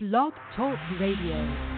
Blog Talk Radio.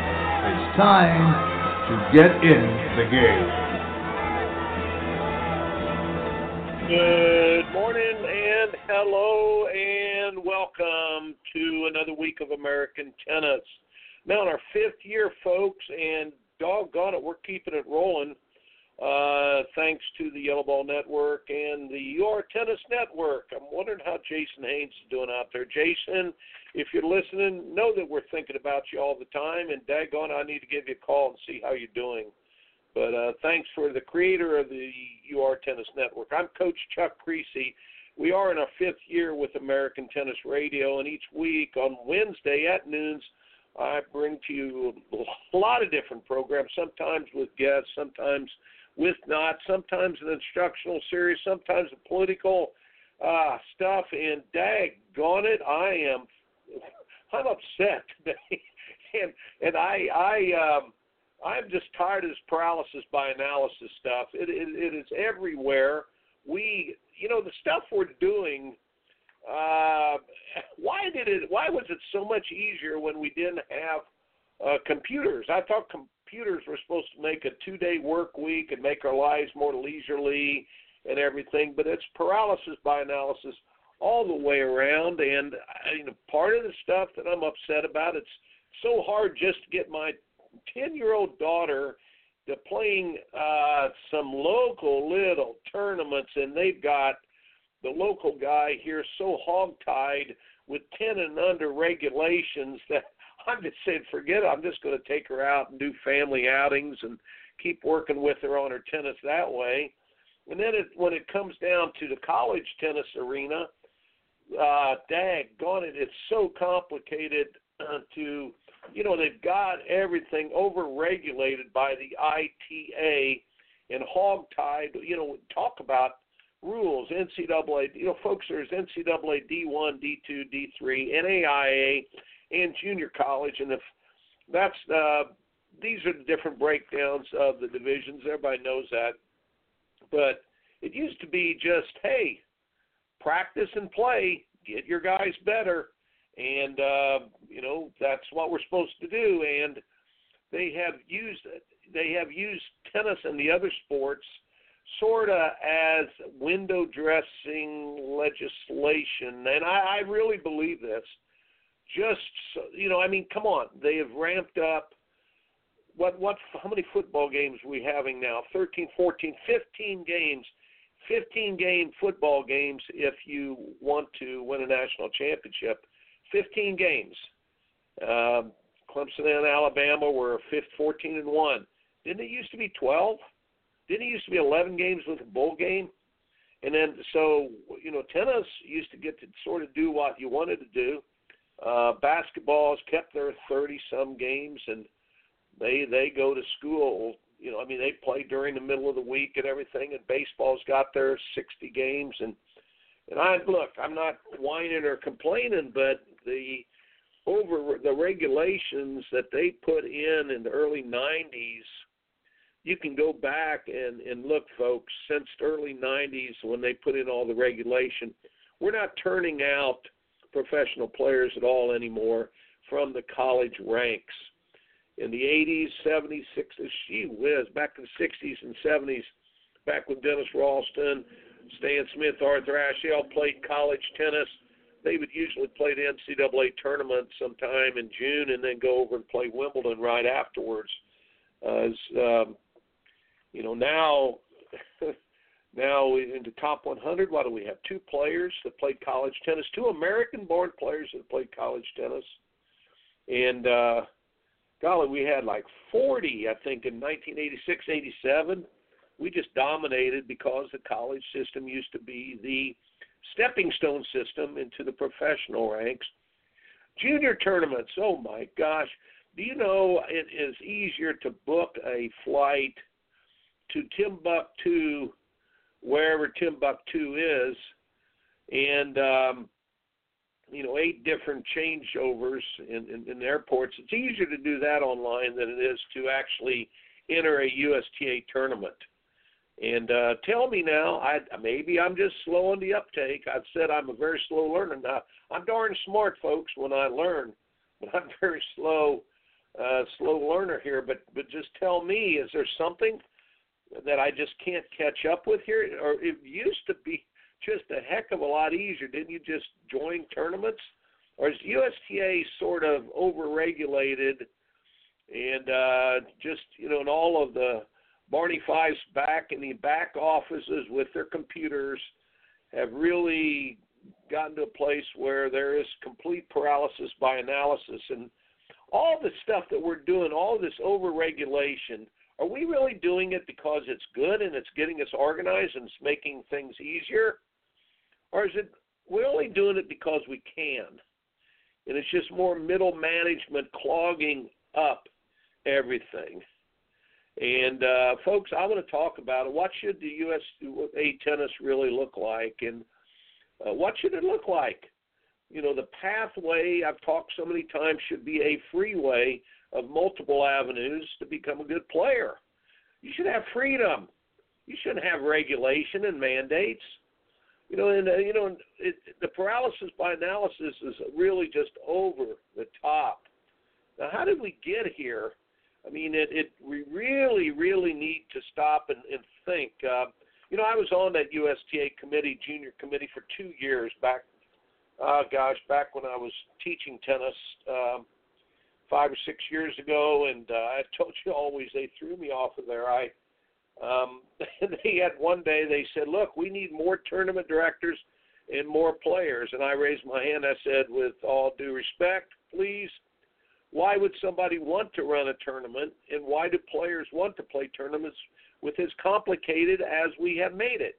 time to get in the game. Good morning and hello and welcome to another week of American tennis. Now in our fifth year, folks, and doggone it, we're keeping it rolling. Uh, thanks to the Yellow Ball Network and the Your Tennis Network. I'm wondering how Jason Haynes is doing out there. Jason, if you're listening, know that we're thinking about you all the time, and daggone, I need to give you a call and see how you're doing. But uh, thanks for the creator of the UR Tennis Network. I'm Coach Chuck Kriese. We are in our fifth year with American Tennis Radio, and each week on Wednesday at noons, I bring to you a lot of different programs, sometimes with guests, sometimes with not, sometimes an instructional series, sometimes a political uh, stuff. And daggone it, I am I'm upset today, and and I I um, I'm just tired of this paralysis by analysis stuff. It, it it is everywhere. We you know the stuff we're doing. Uh, why did it? Why was it so much easier when we didn't have uh, computers? I thought computers were supposed to make a two-day work week and make our lives more leisurely and everything, but it's paralysis by analysis all the way around. And I, you know, part of the stuff that I'm upset about, it's so hard just to get my 10-year-old daughter to playing uh, some local little tournaments, and they've got the local guy here so hogtied with 10 and under regulations that I'm just saying, forget it. I'm just going to take her out and do family outings and keep working with her on her tennis that way. And then it, when it comes down to the college tennis arena, uh, daggone it, it's so complicated uh, to, you know, they've got everything over-regulated by the ITA and hog-tied. You know, talk about rules, NCAA. You know, folks, there's NCAA D1, D2, D3, NAIA, and junior college, and if that's uh, these are the different breakdowns of the divisions. Everybody knows that, but it used to be just hey, practice and play, get your guys better, and uh, you know that's what we're supposed to do. And they have used they have used tennis and the other sports sort of as window dressing legislation, and I, I really believe this. Just you know, I mean, come on, they have ramped up. What what? How many football games are we having now? 13, 14, 15 games 15 game football games if you want to win a national championship. 15 games. Um, Clemson and Alabama were 15, 14 and 1. Didn't it used to be 12? Didn't it used to be 11 games with a bowl game? And then, so, you know, tennis used to get to sort of do what you wanted to do. Uh, basketball has kept their 30 some games and they they go to school you know, I mean, they play during the middle of the week and everything, and baseball's got their 60 games. And and I look, I'm not whining or complaining, but the over the regulations that they put in in the early 90s you can go back and and look folks since the early 90s when they put in all the regulation we're not turning out professional players at all anymore from the college ranks in the 80s 70s 60s she whiz back in the 60s and 70s back when Dennis Ralston Stan Smith Arthur Ashe all played college tennis they would usually play the NCAA tournament sometime in June and then go over and play Wimbledon right afterwards. Uh, as, um, you know, now now in the top 100, what do we have? Two players that played college tennis, two American-born players that played college tennis, and uh, golly, we had like 40, I think, in 1986, 87. We just dominated because the college system used to be the stepping stone system into the professional ranks. Junior tournaments, oh my gosh. Do you know it is easier to book a flight to Timbuktu, wherever Timbuktu is, and um, you know eight different changeovers in, in, in airports. It's easier to do that online than it is to actually enter a USTA tournament. And uh, tell me now, I maybe I'm just slow on the uptake. I've said I'm a very slow learner. Now I'm darn smart, folks, when I learn, but I'm very slow, uh, slow learner here. But but just tell me, is there something that I just can't catch up with here? Or it used to be just a heck of a lot easier. Didn't you just join tournaments? Or is USTA sort of overregulated and uh, just you know, in all of the Barney Fifes back in the back offices with their computers have really gotten to a place where there is complete paralysis by analysis and all the stuff that we're doing, all this overregulation, are we really doing it because it's good and it's getting us organized and it's making things easier? Or is it we're only doing it because we can? And it's just more middle management clogging up everything. And uh, folks, I want to talk about it. What should the USA tennis really look like, and uh, what should it look like? You know, the pathway I've talked so many times should be a freeway of multiple avenues to become a good player. You should have freedom. You shouldn't have regulation and mandates. You know, and uh, you know, it, the paralysis by analysis is really just over the top. Now, how did we get here? I mean, it, it we really, really need to stop and, and think. Uh, you know, I was on that USTA committee, junior committee, for two years back. Uh, gosh, back when I was teaching tennis um, five or six years ago, and uh, I told you always they threw me off of there. I um, they had one day they said, "Look, we need more tournament directors and more players." And I raised my hand. I said, "With all due respect, please." why would somebody want to run a tournament and why do players want to play tournaments with as complicated as we have made it?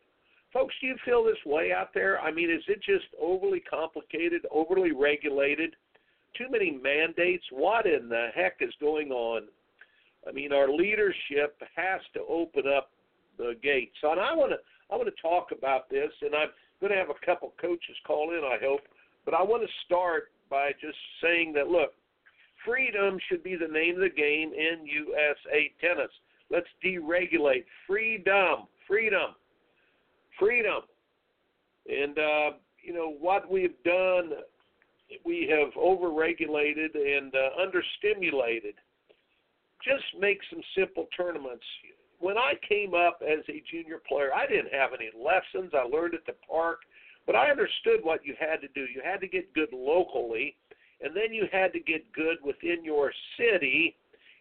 Folks, do you feel this way out there? I mean, is it just overly complicated, overly regulated, too many mandates? What in the heck is going on? I mean, our leadership has to open up the gates. And I want to I want to talk about this, and I'm going to have a couple coaches call in, I hope. But I want to start by just saying that look, Freedom should be the name of the game in USA Tennis. Let's deregulate. Freedom, freedom, freedom. And, uh, you know, what we've done, we have overregulated and uh, understimulated. Just make some simple tournaments. When I came up as a junior player, I didn't have any lessons. I learned at the park, but I understood what you had to do. You had to get good locally and then you had to get good within your city,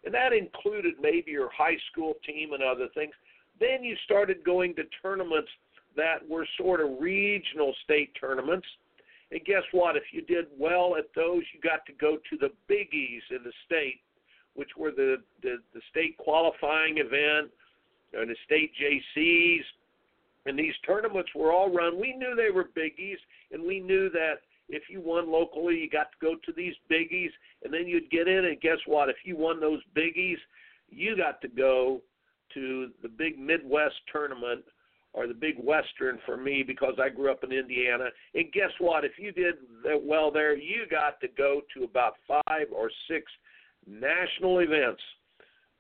and that included maybe your high school team and other things. Then you started going to tournaments that were sort of regional state tournaments. And guess what? If you did well at those, you got to go to the biggies in the state, which were the, the, the state qualifying event and the state JCs. And these tournaments were all run. We knew they were biggies, and we knew that if you won locally, you got to go to these biggies, and then you'd get in. And guess what? If you won those biggies, you got to go to the big Midwest tournament are the big Western for me because I grew up in Indiana. And guess what? If you did well there, you got to go to about five or six national events.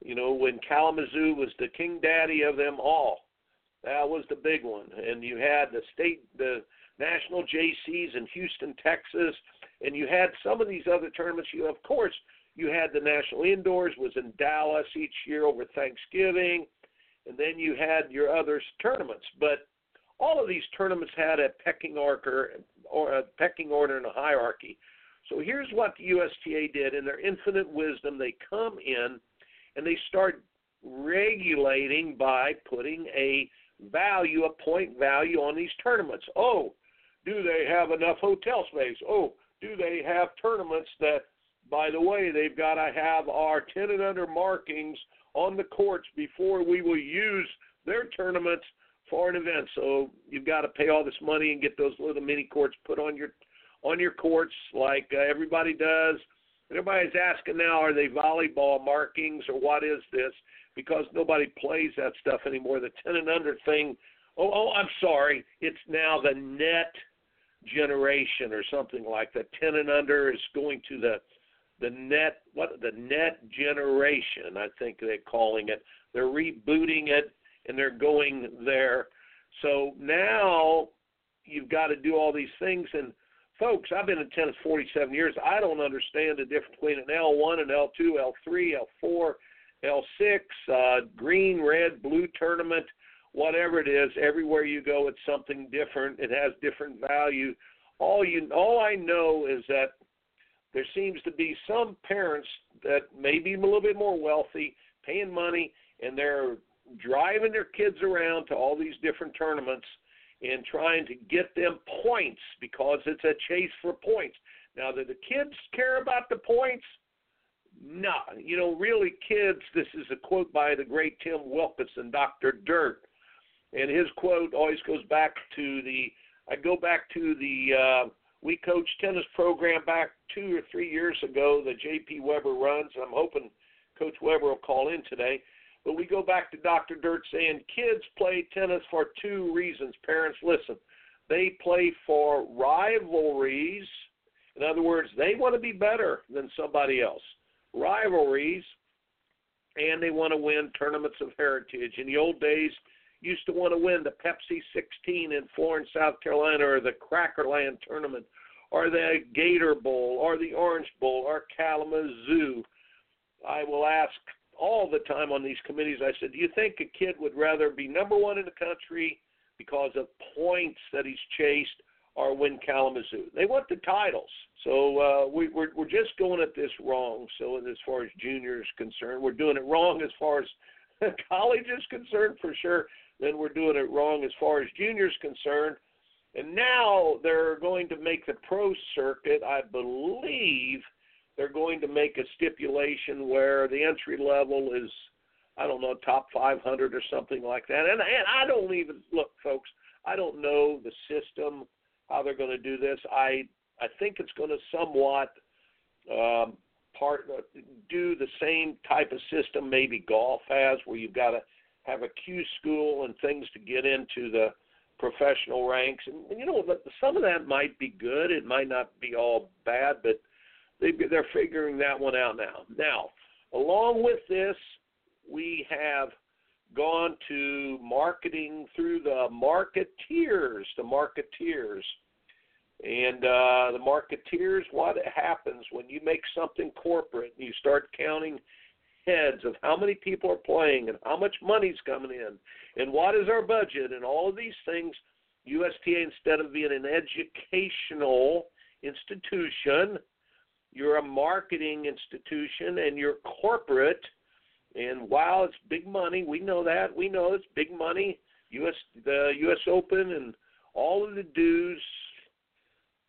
You know, when Kalamazoo was the king daddy of them all, that was the big one. And you had the state, the national JCs in Houston, Texas, and you had some of these other tournaments. You, of course, you had the national indoors was in Dallas each year over Thanksgiving and then you had your other tournaments. But all of these tournaments had a pecking order or a pecking order and a hierarchy. So here's what the USTA did in their infinite wisdom. They come in and they start regulating by putting a value, a point value on these tournaments. Oh, do they have enough hotel space? Oh, do they have tournaments that, by the way, they've got to have our 10 and under markings on the courts before we will use their tournaments for an event. So you've got to pay all this money and get those little mini courts put on your on your courts like uh, everybody does. Everybody's asking now, are they volleyball markings or what is this? Because nobody plays that stuff anymore. The ten and under thing. Oh, oh, I'm sorry. It's now the net generation or something like that. Ten and under is going to the the net what the net generation I think they're calling it. They're rebooting it and they're going there. So now you've got to do all these things and folks, I've been in tennis 47 years. I don't understand the difference between an L1 and L2, L3, L4, L6, uh, green, red, blue tournament, whatever it is. Everywhere you go, it's something different. It has different value. All you, all I know is that there seems to be some parents that may be a little bit more wealthy, paying money, and they're driving their kids around to all these different tournaments and trying to get them points because it's a chase for points. Now, do the kids care about the points? No. You know, really, kids, this is a quote by the great Tim Wilkinson, Dr. Dirt. And his quote always goes back to the, I go back to the, uh, we coached tennis program back two or three years ago that J.P. Weber runs. I'm hoping Coach Weber will call in today. But we go back to Dr. Dirt saying kids play tennis for two reasons. Parents, listen. They play for rivalries. In other words, they want to be better than somebody else. Rivalries, and they want to win tournaments of heritage. In the old days, used to want to win the Pepsi 16 in Florence, South Carolina, or the Crackerland tournament, or the Gator Bowl, or the Orange Bowl, or Kalamazoo. I will ask all the time on these committees. I said, "Do you think a kid would rather be number one in the country because of points that he's chased, or win Kalamazoo?" They want the titles. So uh, we, we're we're just going at this wrong. So as far as juniors concerned, we're doing it wrong as far as college is concerned for sure then we're doing it wrong as far as juniors concerned. And now they're going to make the pro circuit, I believe they're going to make a stipulation where the entry level is I don't know, top 500 or something like that. And and I don't even look folks, I don't know the system how they're going to do this. I I think it's going to somewhat um part do the same type of system maybe golf has where you've got to have a Q school and things to get into the professional ranks. And you know, some of that might be good. It might not be all bad, but they they're figuring that one out now. Now, along with this, we have gone to marketing through the marketeers, the marketeers. And uh, the marketeers, what happens when you make something corporate and you start counting heads of how many people are playing and how much money's coming in and what is our budget and all of these things. USTA, instead of being an educational institution, you're a marketing institution and you're corporate. And while it's big money, we know that. We know it's big money. US the US Open and all of the dues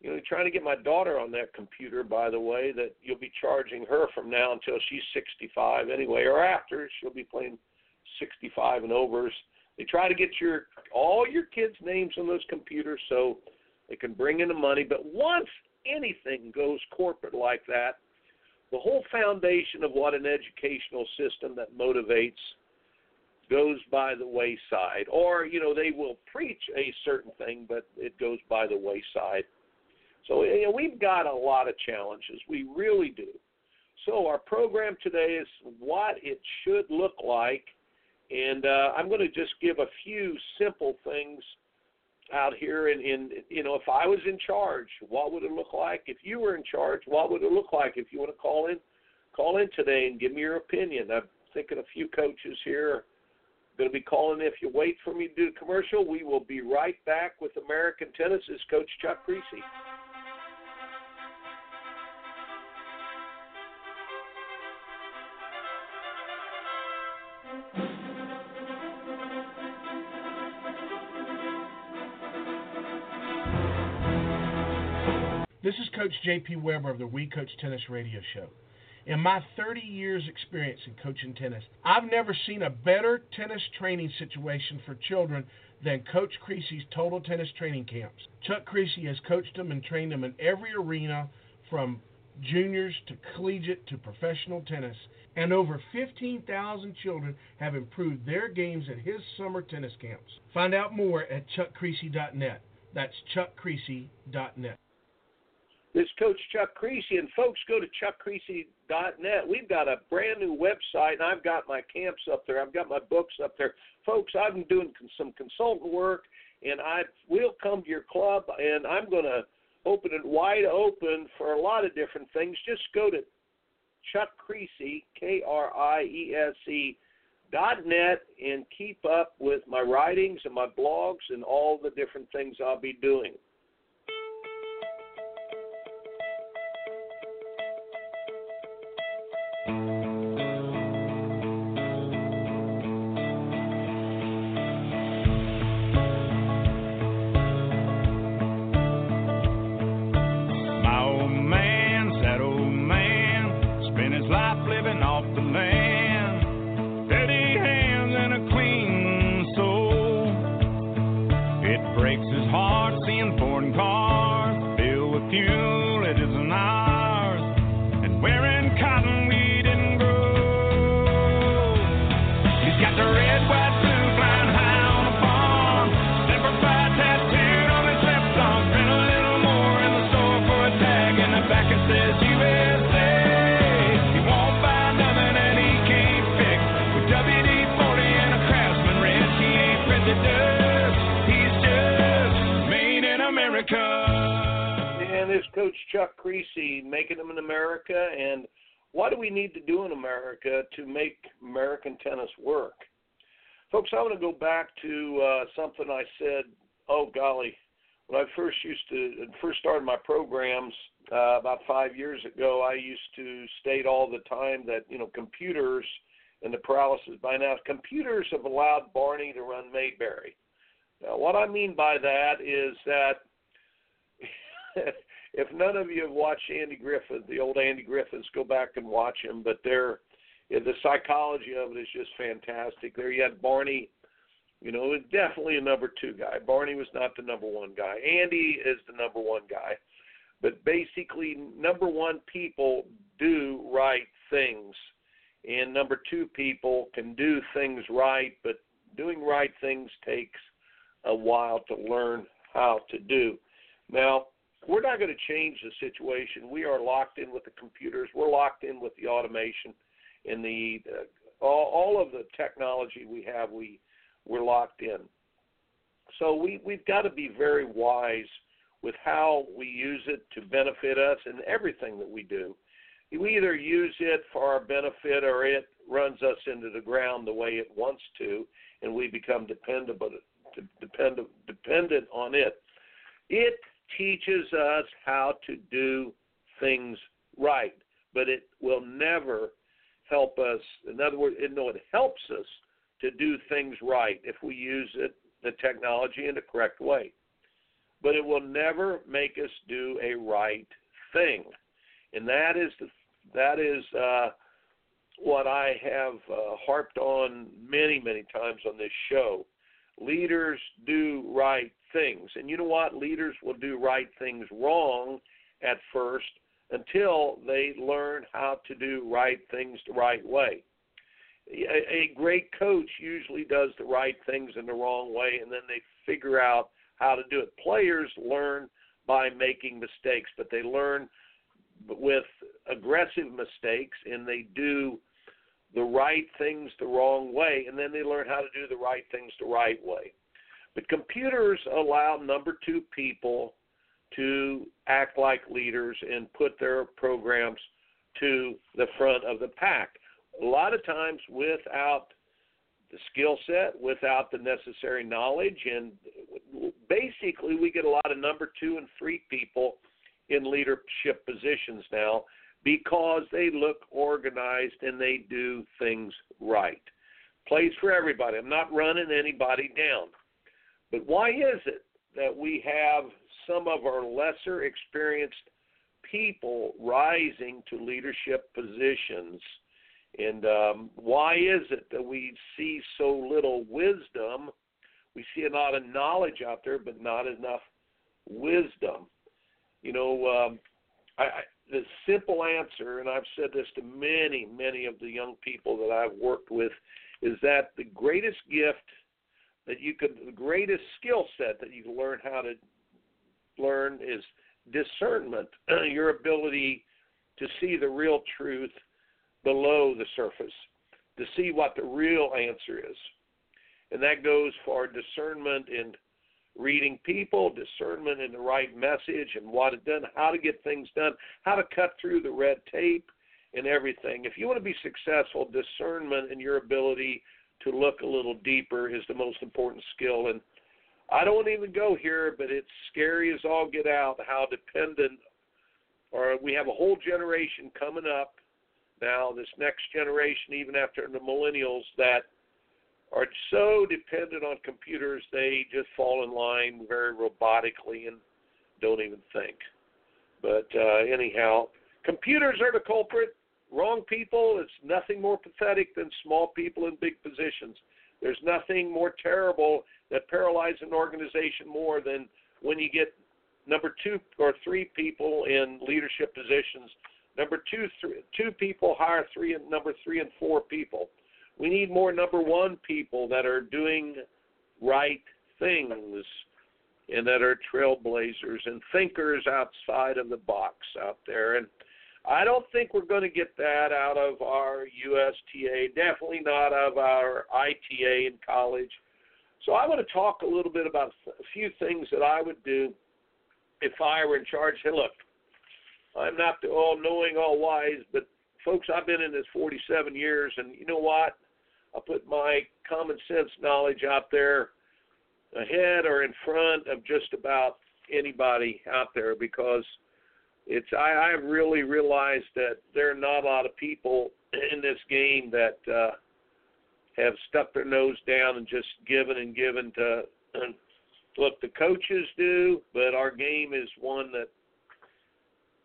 you know, trying to get my daughter on that computer, by the way, that you'll be charging her from now until she's 65 anyway, or after she'll be playing 65 and overs. They try to get your all your kids' names on those computers so they can bring in the money. But once anything goes corporate like that, the whole foundation of what an educational system that motivates goes by the wayside, or you know they will preach a certain thing, but it goes by the wayside. So you know, we've got a lot of challenges. We really do. So our program today is what it should look like, and uh, I'm going to just give a few simple things out here. And in you know, if I was in charge, what would it look like? If you were in charge, what would it look like? If you want to call in, call in today and give me your opinion. I'm thinking a few coaches here are going to be calling. If you wait for me to do the commercial, we will be right back with American Tennis. Coach Chuck Kriese. Coach JP Weber of the We Coach Tennis Radio Show. In my 30 years' experience in coaching tennis, I've never seen a better tennis training situation for children than Coach Kriese's Total Tennis Training Camps. Chuck Kriese has coached them and trained them in every arena from juniors to collegiate to professional tennis, and over 15,000 children have improved their games at his summer tennis camps. Find out more at chuckkriese.net. That's chuckkriese.net. This is Coach Chuck Kriese and folks, go to chuckkriese.net. We've got a brand new website, and I've got my camps up there. I've got my books up there. Folks, I've been doing some consultant work, and I will come to your club, and I'm going to open it wide open for a lot of different things. Just go to Chuck Kriese, K R I E S E dot net, and keep up with my writings and my blogs and all the different things I'll be doing. Chuck Kriese, making them in America, and what do we need to do in America to make American tennis work? Folks, I want to go back to uh, something I said. Oh golly, when I first used to first started my programs uh, about five years ago, I used to state all the time that you know computers and the paralysis by now computers have allowed Barney to run Mayberry. Now, what I mean by that is that if none of you have watched Andy Griffith, the old Andy Griffiths, go back and watch him. But there, the psychology of it is just fantastic. There you had Barney, you know, definitely a number two guy. Barney was not the number one guy. Andy is the number one guy. But basically, number one people do right things, and number two people can do things right, but doing right things takes a while to learn how to do. Now, we're not going to change the situation. We are locked in with the computers. We're locked in with the automation and the uh, all, all of the technology we have. We we're locked in. So we we've got to be very wise with how we use it to benefit us in everything that we do. We either use it for our benefit or it runs us into the ground the way it wants to, and we become dependent dependent dependent on it. It teaches us how to do things right, but it will never help us. In other words, it, no, it helps us to do things right if we use it, the technology in the correct way. But it will never make us do a right thing, and that is the that is uh, what I have uh, harped on many many times on this show. Leaders do right things. And you know what? Leaders will do right things wrong at first until they learn how to do right things the right way. a, a great coach usually does the right things in the wrong way, and then they figure out how to do it. Players learn by making mistakes, but they learn with aggressive mistakes, and they do the right things the wrong way, and then they learn how to do the right things the right way. But computers allow number two people to act like leaders and put their programs to the front of the pack. A lot of times without the skill set, without the necessary knowledge, and basically we get a lot of number two and three people in leadership positions now because they look organized and they do things right. Plays for everybody. I'm not running anybody down. But why is it that we have some of our lesser experienced people rising to leadership positions? And um, why is it that we see so little wisdom? We see a lot of knowledge out there, but not enough wisdom. You know, um, I, I, the simple answer, and I've said this to many, many of the young people that I've worked with, is that the greatest gift that you could, the greatest skill set that you can learn how to learn is discernment, your ability to see the real truth below the surface, to see what the real answer is. And that goes for discernment in reading people, discernment in the right message and what it done, how to get things done, how to cut through the red tape and everything. If you want to be successful, discernment and your ability to look a little deeper is the most important skill. And I don't even go here, but it's scary as all get out how dependent, or we have a whole generation coming up now, this next generation, even after the millennials, that are so dependent on computers they just fall in line very robotically and don't even think. But uh, anyhow, computers are the culprit. Wrong people. It's nothing more pathetic than small people in big positions. There's nothing more terrible that paralyzes an organization more than when you get number two or three people in leadership positions. Number two, three, two people hire three and number three and four people we need more number one people that are doing right things and that are trailblazers and thinkers outside of the box out there. And I don't think we're going to get that out of our USTA, definitely not of our ITA in college. So I want to talk a little bit about a few things that I would do if I were in charge. Hey, look, I'm not the all knowing, all wise, but folks, I've been in this 47 years, and you know what? I'll put my common sense knowledge out there ahead or in front of just about anybody out there because it's I, I've really realized that there are not a lot of people in this game that uh, have stuck their nose down and just given and given to. Look, the coaches do, but our game is one that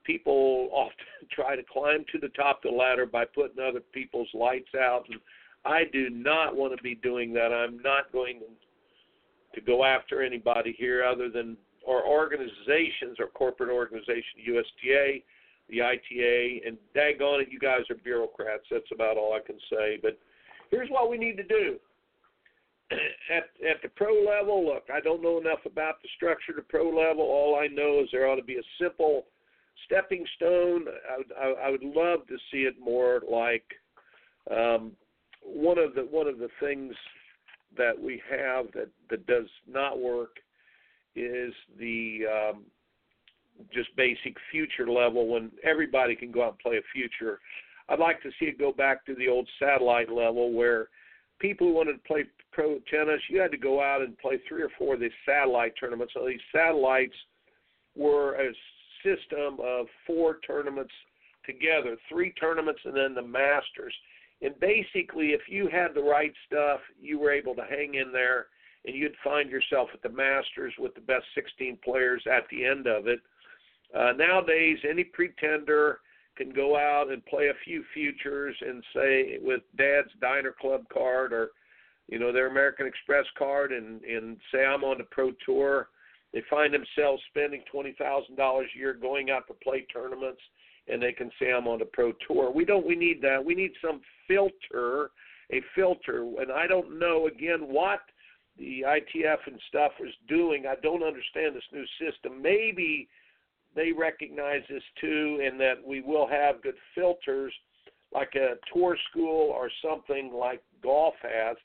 people often try to climb to the top of the ladder by putting other people's lights out and I do not want to be doing that. I'm not going to to go after anybody here other than our organizations, our corporate organization, USTA, the ITA, and daggone it, you guys are bureaucrats. That's about all I can say. But here's what we need to do. At at the pro level, look, I don't know enough about the structure to pro level. All I know is there ought to be a simple stepping stone. I would, I, I would love to see it more like um, one of the one of the things that we have that that does not work is the um, just basic future level when everybody can go out and play a future. I'd like to see it go back to the old satellite level where people who wanted to play pro tennis, you had to go out and play three or four of these satellite tournaments. So these satellites were a system of four tournaments together, three tournaments and then the Masters. And basically, if you had the right stuff, you were able to hang in there, and you'd find yourself at the Masters with the best 16 players at the end of it. Uh, nowadays, any pretender can go out and play a few futures and say with Dad's Diner Club card or you know their American Express card and and say I'm on the Pro Tour. They find themselves spending twenty thousand dollars a year going out to play tournaments and they can say I'm on a pro tour. We don't. We need that. We need some filter, a filter. And I don't know again what the ITF and stuff is doing. I don't understand this new system. Maybe they recognize this too, and that we will have good filters, like a tour school or something like golf has.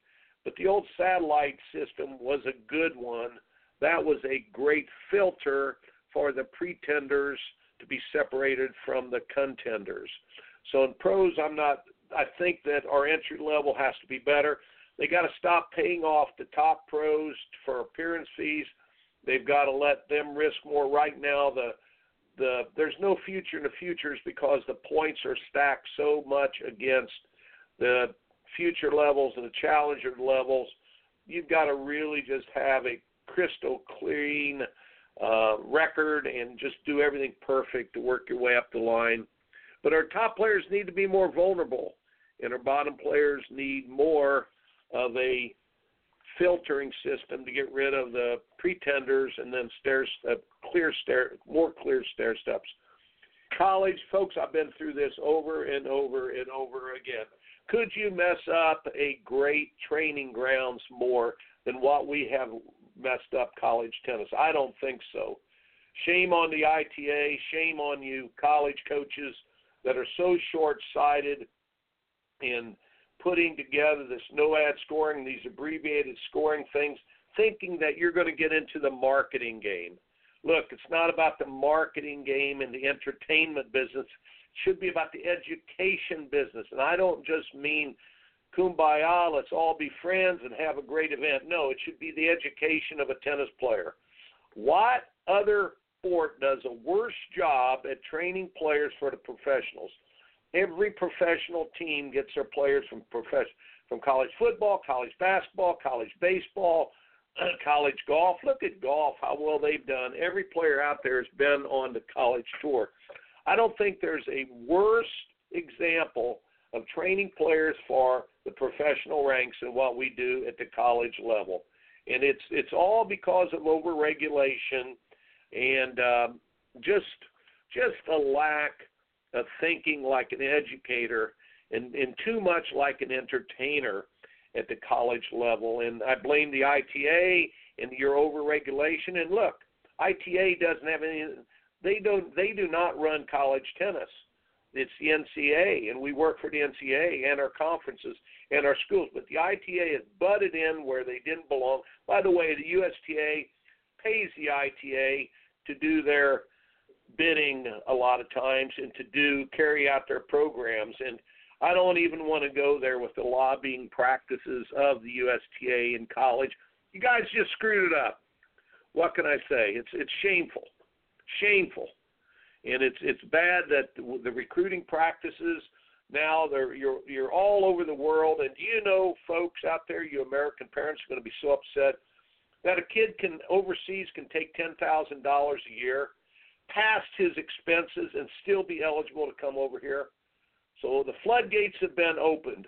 But the old satellite system was a good one. That was a great filter for the pretenders to be separated from the contenders. So in pros, I'm not. I think that our entry level has to be better. They got to stop paying off the top pros for appearance fees. They've got to let them risk more. Right now, the the there's no future in the futures because the points are stacked so much against the future levels and the challenger levels. You've got to really just have a crystal clean uh, record and just do everything perfect to work your way up the line. But our top players need to be more vulnerable, and our bottom players need more of a filtering system to get rid of the pretenders and then stairs, uh, clear stair, more clear stair steps. College, folks, I've been through this over and over and over again. Could you mess up a great training grounds more than what we have messed up college tennis? I don't think so. Shame on the ITA, shame on you college coaches that are so short-sighted in putting together this no ad scoring, these abbreviated scoring things, thinking that you're going to get into the marketing game. Look, it's not about the marketing game and the entertainment business. It should be about the education business. And I don't just mean kumbaya, let's all be friends and have a great event. No, it should be the education of a tennis player. What other sport does a worse job at training players for the professionals? Every professional team gets their players from profession from college football, college basketball, college baseball, college golf. Look at golf, how well they've done. Every player out there has been on the college tour. I don't think there's a worse example of training players for the professional ranks than what we do at the college level. And it's it's all because of overregulation and um, just just a lack of thinking like an educator and, and too much like an entertainer at the college level. And I blame the ITA and your overregulation. And look, ITA doesn't have any. They don't. They do not run college tennis. It's the NCA, and we work for the NCA and our conferences and our schools. But the ITA has butted in where they didn't belong. By the way, the USTA pays the ITA to do their bidding a lot of times and to do carry out their programs and I don't even want to go there with the lobbying practices of the USTA in college. You guys just screwed it up. What can I say? It's it's shameful, shameful, and it's it's bad that the, the recruiting practices now they're you're you're all over the world. And do you know, folks out there, you American parents are going to be so upset that a kid can overseas can take ten thousand dollars a year past his expenses and still be eligible to come over here. So the floodgates have been opened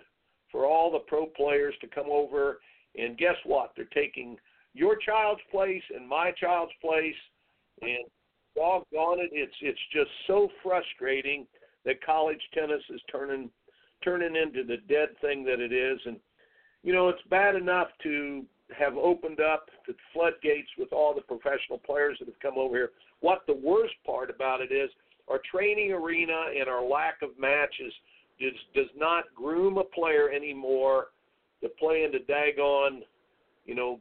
for all the pro players to come over. And guess what? They're taking your child's place and my child's place. And doggone it, it's it's just so frustrating that college tennis is turning turning into the dead thing that it is. And you know, it's bad enough to have opened up the floodgates with all the professional players that have come over here. What the worst part about it is our training arena and our lack of matches does does not groom a player anymore to play in the daggone, you know,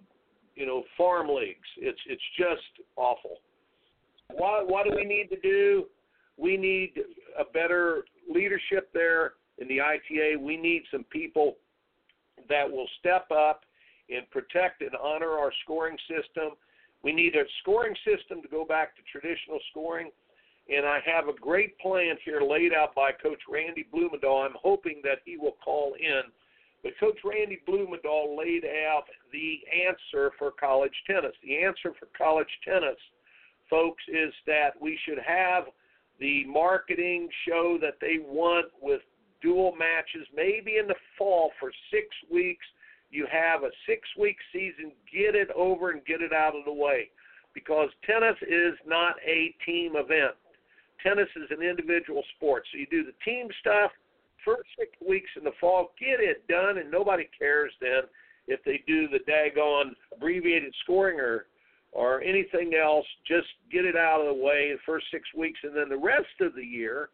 you know, farm leagues. It's it's just awful. What what do we need to do? We need a better leadership there in the ITA. We need some people that will step up and protect and honor our scoring system. We need a scoring system to go back to traditional scoring. And I have a great plan here laid out by Coach Randy Blumendahl. I'm hoping that he will call in. But Coach Randy Blumendahl laid out the answer for college tennis. The answer for college tennis, folks, is that we should have the marketing show that they want with dual matches, maybe in the fall for six weeks you have a six week season, get it over and get it out of the way. Because tennis is not a team event. Tennis is an individual sport. So you do the team stuff first six weeks in the fall, get it done, and nobody cares then if they do the daggone abbreviated scoring or or anything else. Just get it out of the way the first six weeks, and then the rest of the year,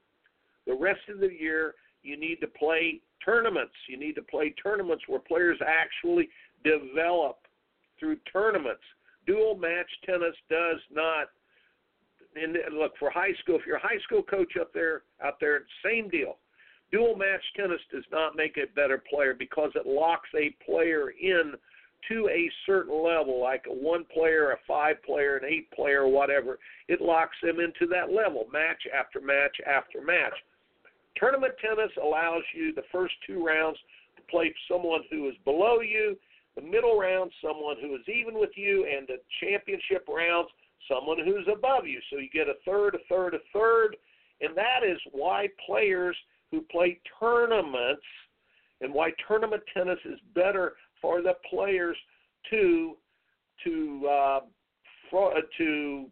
the rest of the year, you need to play tournaments. You need to play tournaments where players actually develop through tournaments. Dual match tennis does not. And look for high school. If you're a high school coach up there, out there, same deal. Dual match tennis does not make a better player because it locks a player in to a certain level, like a one player, a five player, an eight player, whatever. It locks them into that level, match after match after match. Tournament tennis allows you the first two rounds to play someone who is below you, the middle round someone who is even with you, and the championship rounds someone who's above you. So you get a third, a third, a third, and that is why players who play tournaments and why tournament tennis is better for the players to to uh, uh, to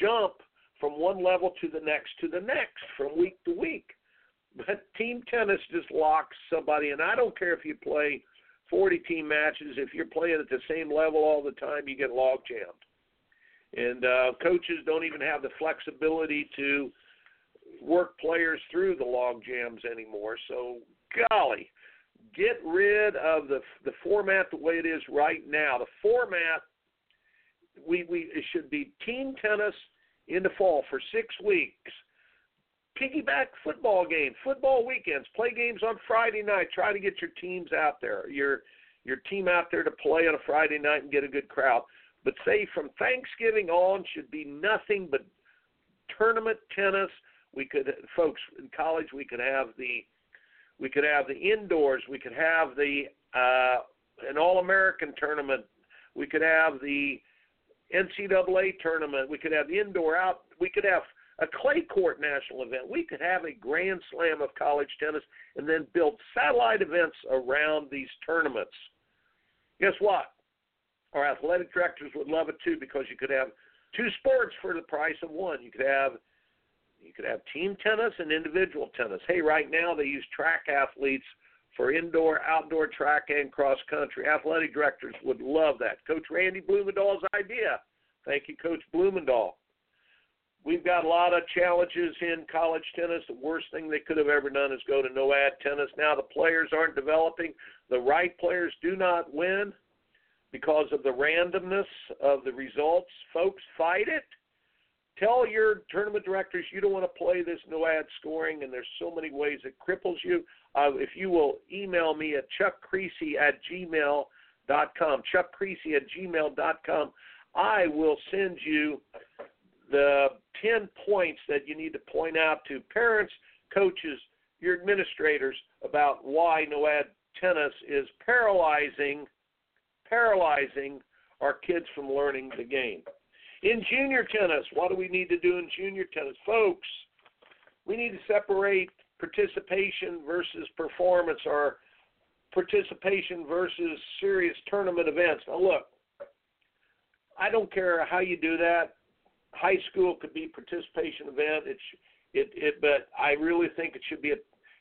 jump from one level to the next to the next from week to week. But team tennis just locks somebody, and I don't care if you play 40 team matches. If you're playing at the same level all the time, you get log jammed. And uh, coaches don't even have the flexibility to work players through the log jams anymore. So, golly, get rid of the the format the way it is right now. The format we we it should be team tennis in the fall for six weeks. Piggyback football game, football weekends, play games on Friday night. Try to get your teams out there, your your team out there to play on a Friday night and get a good crowd. But say from Thanksgiving on should be nothing but tournament tennis we could, folks in college, we could have the, we could have the indoors. We could have the uh, an All-American tournament. We could have the NCAA tournament. We could have the indoor out. We could have a clay court national event. We could have a grand slam of college tennis and then build satellite events around these tournaments. Guess what? Our athletic directors would love it too because you could have two sports for the price of one. You could have you could have team tennis and individual tennis. Hey, right now they use track athletes for indoor, outdoor track, and cross country. Athletic directors would love that. Coach Randy Blumendahl's idea. Thank you, Coach Blumendahl. We've got a lot of challenges in college tennis. The worst thing they could have ever done is go to no ad tennis. Now the players aren't developing. The right players do not win because of the randomness of the results. Folks, fight it tell your tournament directors you don't want to play this no ad scoring, and there's so many ways it cripples you. Uh, if you will email me at chuckkriese at gmail.com, chuckkriese at gmail.com, I will send you the 10 points that you need to point out to parents, coaches, your administrators about why no ad tennis is paralyzing paralyzing our kids from learning the game. In junior tennis, what do we need to do in junior tennis? Folks, we need to separate participation versus performance or participation versus serious tournament events. Now, look, I don't care how you do that. High school could be participation event. It's it, it but I really think it should be a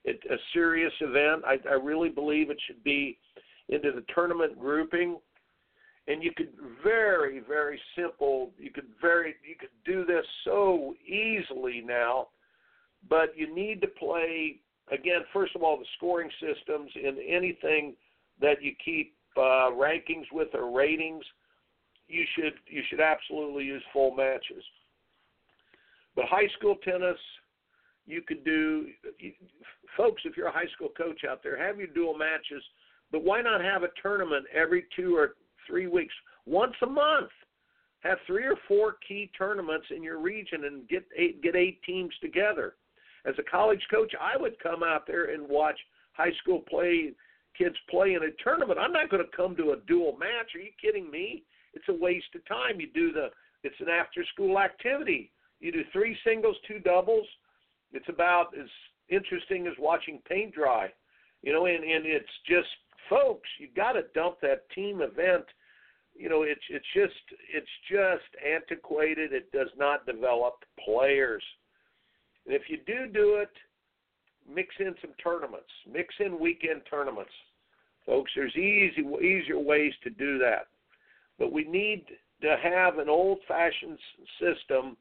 a serious event. I, I really believe it should be into the tournament grouping and you could very very simple you could very you could do this so easily now but you need to play again first of all the scoring systems in anything that you keep uh, rankings with or ratings you should you should absolutely use full matches but high school tennis you could do you, folks if you're a high school coach out there have your dual matches but why not have a tournament every two or three weeks, once a month. Have three or four key tournaments in your region and get eight, get eight teams together. As a college coach, I would come out there and watch high school play kids play in a tournament. I'm not going to come to a dual match. Are you kidding me? It's a waste of time. You do the it's an after school activity. You do three singles, two doubles. It's about as interesting as watching paint dry. You know, and, and it's just folks, you got to dump that team event you know it's it's just it's just antiquated it does not develop players and if you do do it mix in some tournaments, mix in weekend tournaments. Folks, there's easy easier ways to do that. But we need to have an old-fashioned system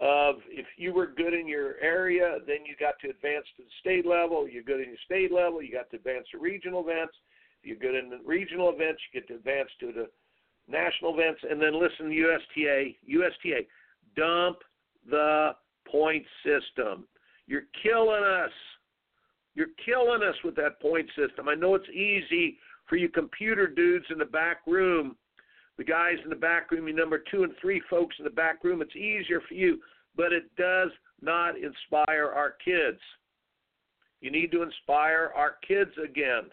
of if you were good in your area, then you got to advance to the state level. You're good in your state level, you got to advance to regional events. If you're good in the regional events, you get to advance to the national events. And then listen, to USTA, USTA, dump the point system. You're killing us. You're killing us with that point system. I know it's easy for you computer dudes in the back room, the guys in the back room, you number two and three folks in the back room. It's easier for you, but it does not inspire our kids. You need to inspire our kids again.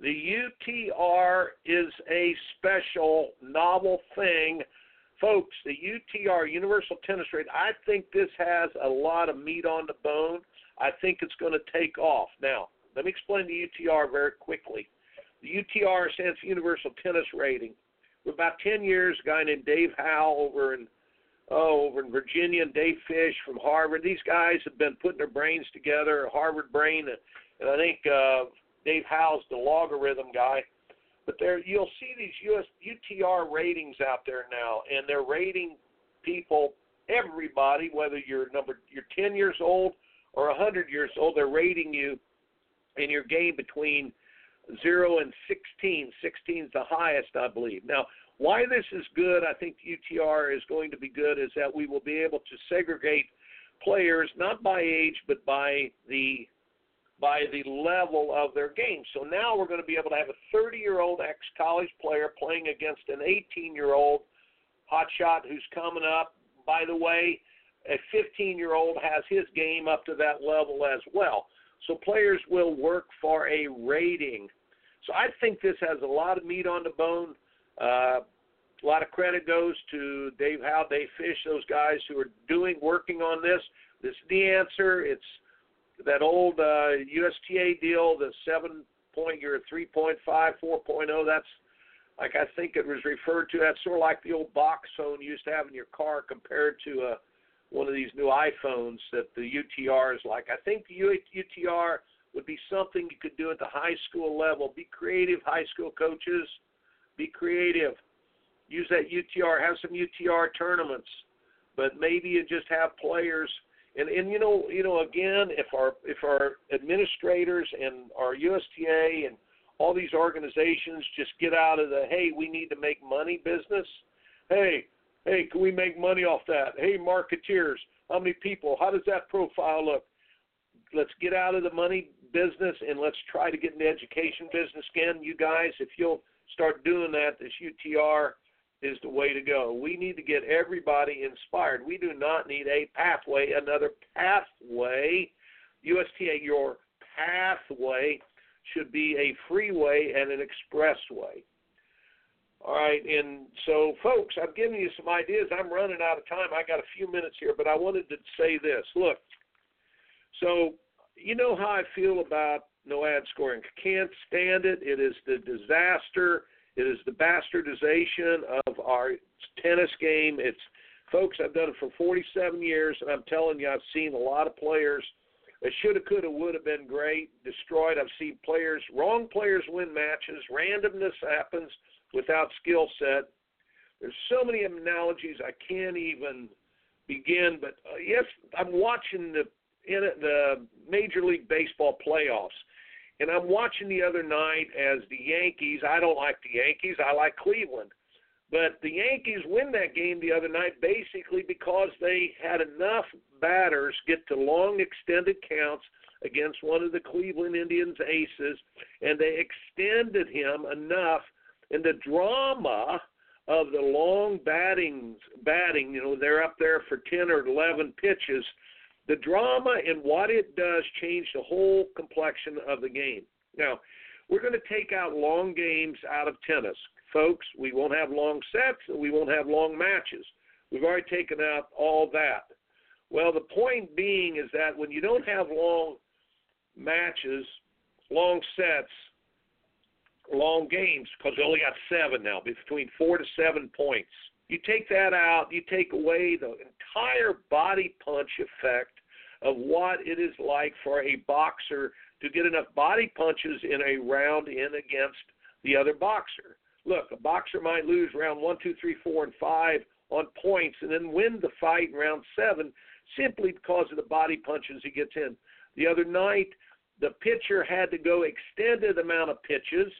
The UTR is a special, novel thing. Folks, the UTR, Universal Tennis Rate, I think this has a lot of meat on the bone. I think it's going to take off. Now, let me explain the UTR very quickly. The UTR stands for Universal Tennis Rating. For about 10 years, a guy named Dave Howell over in oh, over in Virginia, and Dave Fish from Harvard. These guys have been putting their brains together, Harvard brain, and I think uh, Dave Howell's the logarithm guy. But there, you'll see these US UTR ratings out there now, and they're rating people, everybody, whether you're number you're 10 years old or 100 years old, they're rating you in your game between zero and 16. 16 is the highest, I believe. Now, why this is good, I think UTR is going to be good, is that we will be able to segregate players not by age but by the by the level of their game. So now we're going to be able to have a 30 year old ex college player playing against an 18 year old hotshot who's coming up. By the way, a 15 year old has his game up to that level as well. So players will work for a rating. So I think this has a lot of meat on the bone. Uh, a lot of credit goes to Dave Howell, Dave Fish, those guys who are doing working on this. This is the answer. It's that old uh, USTA deal, the seven point, you're 3.5, 4.0. That's like I think it was referred to. That's sort of like the old box phone you used to have in your car compared to a one of these new iPhones that the UTR is like. I think the UTR would be something you could do at the high school level. Be creative, high school coaches. Be creative. Use that UTR. Have some UTR tournaments, but maybe you just have players. And and you know you know again if our if our administrators and our USTA and all these organizations just get out of the hey we need to make money business. Hey, Hey, can we make money off that? Hey, marketeers, how many people? How does that profile look? Let's get out of the money business and let's try to get in the education business again. You guys, if you'll start doing that, this UTR is the way to go. We need to get everybody inspired. We do not need a pathway, another pathway. USTA, your pathway should be a freeway and an expressway. All right, and so folks, I've given you some ideas. I'm running out of time. I got a few minutes here, but I wanted to say this. Look, so you know how I feel about no ad scoring. Can't stand it. It is the disaster. It is the bastardization of our tennis game. It's folks. I've done it for 47 years, and I'm telling you, I've seen a lot of players that shoulda, coulda, would have been great destroyed. I've seen players, wrong players win matches. Randomness happens without skill set. There's so many analogies I can't even begin. But uh, yes, I'm watching the in the Major League Baseball playoffs, and I'm watching the other night as the Yankees. I don't like the Yankees. I like Cleveland. But the Yankees win that game the other night basically because they had enough batters get to long extended counts against one of the Cleveland Indians aces, and they extended him enough and the drama of the long batting batting, you know, they're up there for 10 or 11 pitches. The drama and what it does change the whole complexion of the game. Now, we're going to take out long games out of tennis. Folks, we won't have long sets and we won't have long matches. We've already taken out all that. Well, the point being is that when you don't have long matches, long sets, long games because we only got seven now, between four to seven points. You take that out, you take away the entire body punch effect of what it is like for a boxer to get enough body punches in a round in against the other boxer. Look, a boxer might lose round one, two, three, four, and five on points and then win the fight in round seven simply because of the body punches he gets in. The other night, the pitcher had to go extended amount of pitches,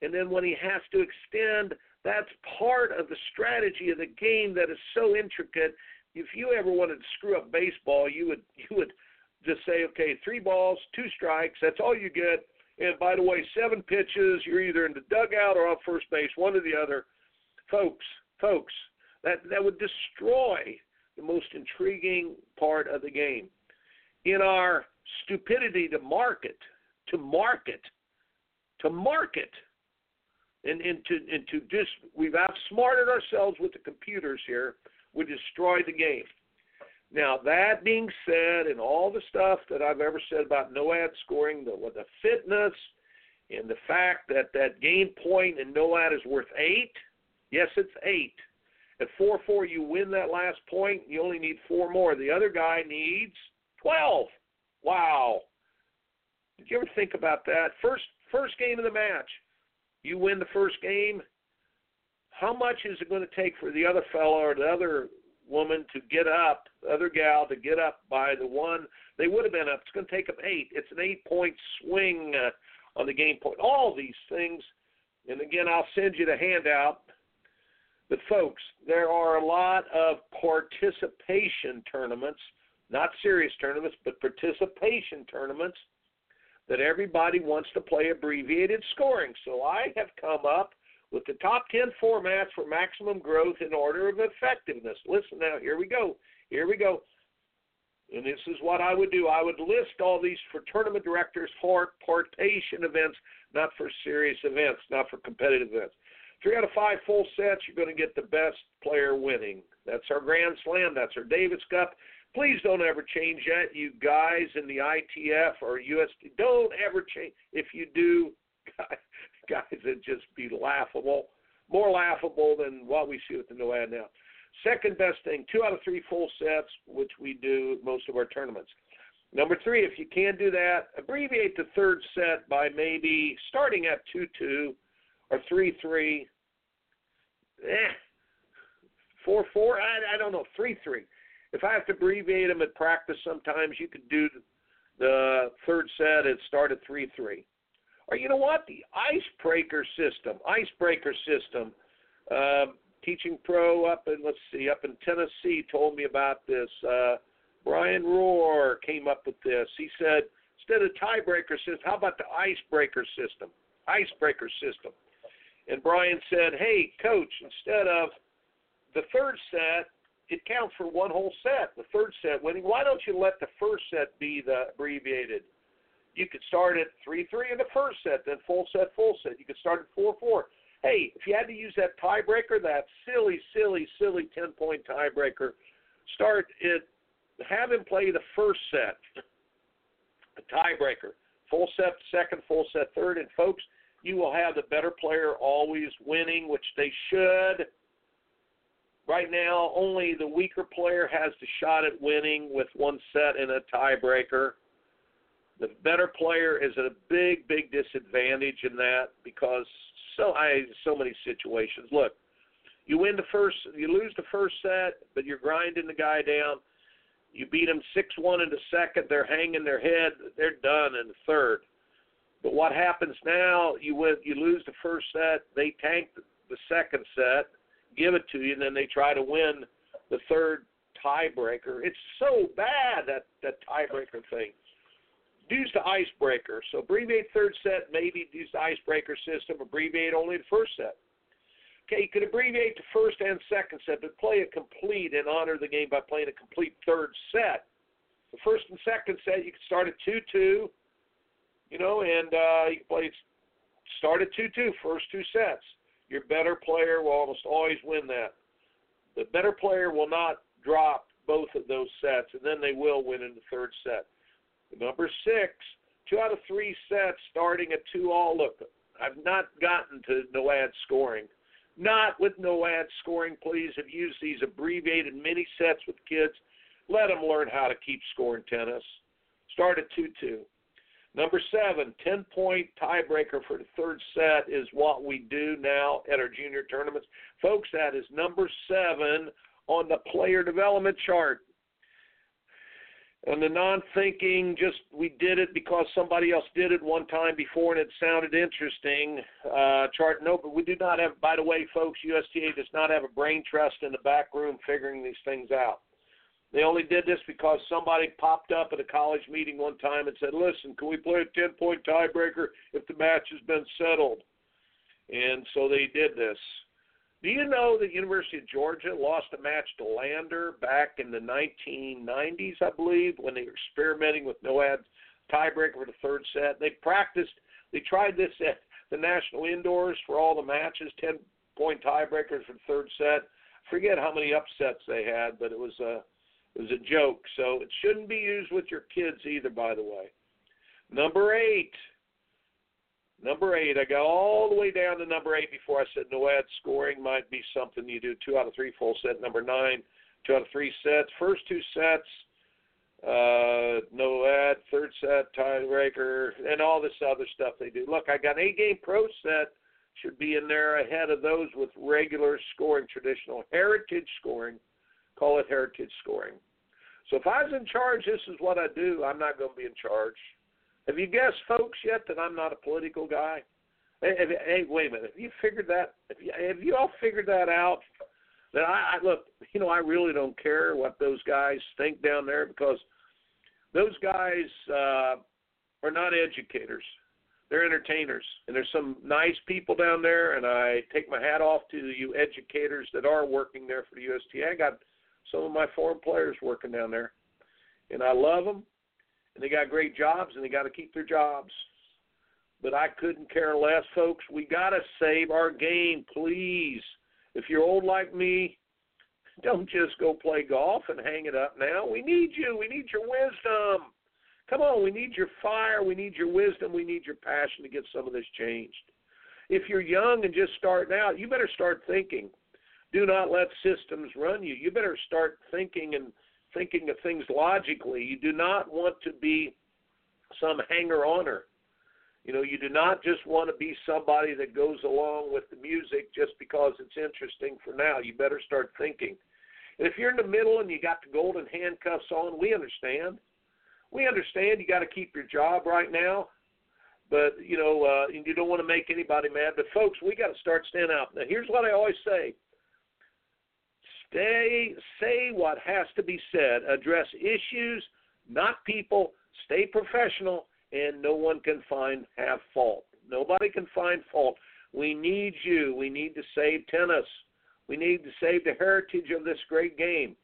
and then when he has to extend, that's part of the strategy of the game that is so intricate. If you ever wanted to screw up baseball, you would you would just say, okay, three balls, two strikes, that's all you get. And by the way, seven pitches, you're either in the dugout or off first base, one or the other. Folks, folks, that that would destroy the most intriguing part of the game. In our stupidity to market, to market, to market, and, and to and to just we've outsmarted ourselves with the computers here. We destroyed the game. Now that being said, and all the stuff that I've ever said about no ad scoring, the the fitness, and the fact that that game point in no ad is worth eight. Yes, it's eight. At four four, you win that last point. You only need four more. The other guy needs twelve. Wow. Did you ever think about that? First first game of the match, you win the first game. How much is it going to take for the other fellow or the other woman to get up, the other gal to get up by the one they would have been up? It's going to take them eight. It's an eight point swing uh, on the game point. All these things, and again, I'll send you the handout but, folks, there are a lot of participation tournaments, not serious tournaments, but participation tournaments that everybody wants to play abbreviated scoring. So, I have come up with the top 10 formats for maximum growth in order of effectiveness. Listen now, here we go. Here we go. And this is what I would do. I would list all these for tournament directors for participation events, not for serious events, not for competitive events. Three out of five full sets, you're going to get the best player winning. That's our Grand Slam. That's our Davis Cup. Please don't ever change that, you guys in the ITF or USTA. Don't ever change. If you do, guys, it'd just be laughable. More laughable than what we see with the NOAD now. Second best thing, two out of three full sets, which we do most of our tournaments. Number three, if you can't do that, abbreviate the third set by maybe starting at 2 2 or three three. Eh, four four. I I don't know three three. If I have to abbreviate them at practice, sometimes you could do the third set and start at three three. Or you know what? The icebreaker system. Icebreaker system. Uh, teaching pro up in let's see up in Tennessee told me about this. Uh, Brian Rohr came up with this. He said instead of tiebreaker system, how about the icebreaker system? Icebreaker system. And Brian said, "Hey, coach, instead of the third set, it counts for one whole set. The third set winning. Why don't you let the first set be the abbreviated? You could start at three three in the first set, then full set, full set. You could start at four four. Hey, if you had to use that tiebreaker, that silly, silly, silly ten point tiebreaker, start it. Have him play the first set, the tiebreaker, full set, second, full set, third, and folks." you will have the better player always winning, which they should. Right now, only the weaker player has the shot at winning with one set and a tiebreaker. The better player is at a big, big disadvantage in that because so I so many situations. Look, you win the first, you lose the first set, but you're grinding the guy down. You beat them six one in the second. They're hanging their head. They're done in the third. But what happens now? You win, you lose the first set. They tank the second set, give it to you, and then they try to win the third tiebreaker. It's so bad that that tiebreaker thing. Use the icebreaker. So abbreviate third set, maybe use the icebreaker system. Abbreviate only the first set. Okay, you could abbreviate the first and second set, but play it complete and honor the game by playing a complete third set. The first and second set, you could start at two two you know, and uh, you can play start at two two, first two sets. Your better player will almost always win that. The better player will not drop both of those sets, and then they will win in the third set. Number six, two out of three sets starting at two all. Look, I've not gotten to no ad scoring. Not with no ad scoring, please. Have used these abbreviated mini sets with kids. Let them learn how to keep scoring tennis. Start at 2 2. Number seven, 10 point tiebreaker for the third set is what we do now at our junior tournaments. Folks, that is number seven on the player development chart. And the non thinking, just we did it because somebody else did it one time before and it sounded interesting. Uh, chart, no, but we do not have, by the way, folks, USTA does not have a brain trust in the back room figuring these things out. They only did this because somebody popped up at a college meeting one time and said, "Listen, can we play a ten-point tiebreaker if the match has been settled?" And so they did this. Do you know the University of Georgia lost a match to Lander back in the 1990s, I believe, when they were experimenting with no ad tiebreaker for the third set? They practiced. They tried this at the national indoors for all the matches, ten-point tiebreakers for the third set. Forget how many upsets they had, but it was a it was a joke. So it shouldn't be used with your kids either, by the way. Number eight. Number eight. I got all the way down to number eight before I said no ad scoring might be something you do two out of three full set. Number nine, two out of three sets. First two sets, uh, no ad. Third set, tiebreaker, and all this other stuff they do. Look, I got eight game pro set should be in there ahead of those with regular scoring, traditional heritage scoring Call it heritage scoring. So if I was in charge, this is what I do. I'm not going to be in charge. Have you guessed, folks, yet that I'm not a political guy? Hey, hey wait a minute. Have you figured that? Have you, have you all figured that out? That I, I look, you know, I really don't care what those guys think down there because those guys uh, are not educators. They're entertainers, and there's some nice people down there. And I take my hat off to you educators that are working there for the USTA. I got some of my foreign players working down there, and I love them, and they got great jobs, and they got to keep their jobs. But I couldn't care less, folks. We got to save our game, please. If you're old like me, don't just go play golf and hang it up now. We need you. We need your wisdom. Come on, we need your fire. We need your wisdom. We need your passion to get some of this changed. If you're young and just starting out, you better start thinking do not let systems run you. You better start thinking and thinking of things logically. You do not want to be some hanger oner. You know, you do not just want to be somebody that goes along with the music just because it's interesting for now. You better start thinking. And if you're in the middle and you got the golden handcuffs on, we understand. We understand you got to keep your job right now, but you know, uh, you don't want to make anybody mad. But folks, we got to start standing out. Now, here's what I always say: Stay, say what has to be said. Address issues, not people. Stay professional, and no one can find have fault. Nobody can find fault. We need you. We need to save tennis. We need to save the heritage of this great game.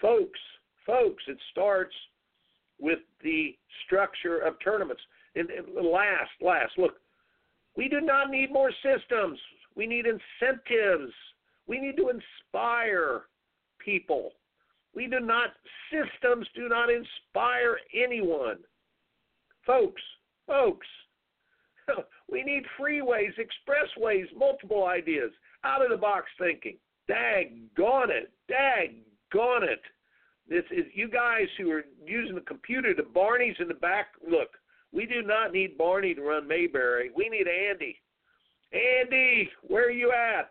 Folks, folks, it starts with the structure of tournaments. And last, last, look, we do not need more systems. We need incentives. We need to inspire people. We do not, systems do not inspire anyone. Folks, folks, we need freeways, expressways, multiple ideas, out of the box thinking. Daggone it, daggone it. This is you guys who are using the computer. The Barney's in the back. Look, we do not need Barney to run Mayberry. We need Andy. Andy, where are you at?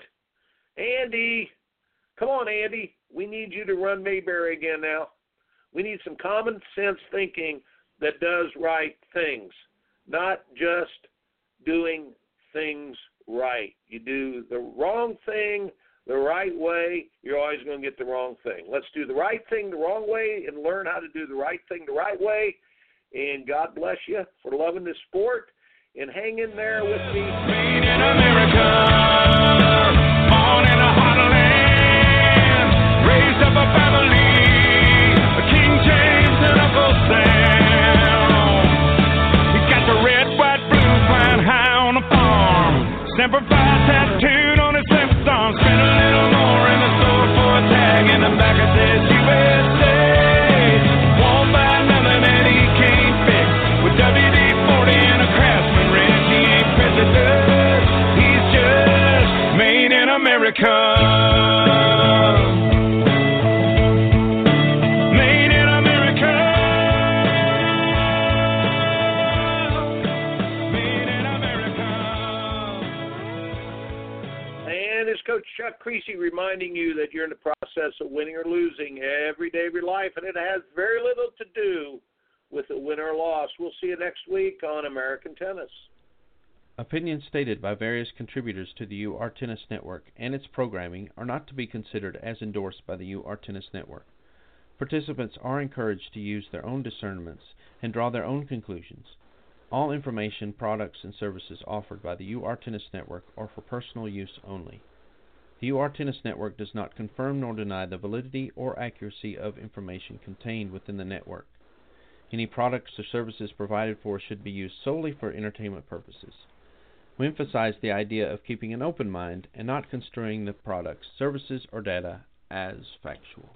Andy, come on, Andy. We need you to run Mayberry again now. We need some common sense thinking that does right things, not just doing things right. You do the wrong thing the right way, you're always going to get the wrong thing. Let's do the right thing the wrong way and learn how to do the right thing the right way. And God bless you for loving this sport and hang in there with me. Made in America. Semper Chuck Kriese reminding you that you're in the process of winning or losing every day of your life, and it has very little to do with a win or loss. We'll see you next week on American Tennis. Opinions stated by various contributors to the UR Tennis Network and its programming are not to be considered as endorsed by the UR Tennis Network. Participants are encouraged to use their own discernments and draw their own conclusions. All information, products, and services offered by the UR Tennis Network are for personal use only. The UR Tennis Network does not confirm nor deny the validity or accuracy of information contained within the network. Any products or services provided for should be used solely for entertainment purposes. We emphasize the idea of keeping an open mind and not construing the products, services, or data as factual.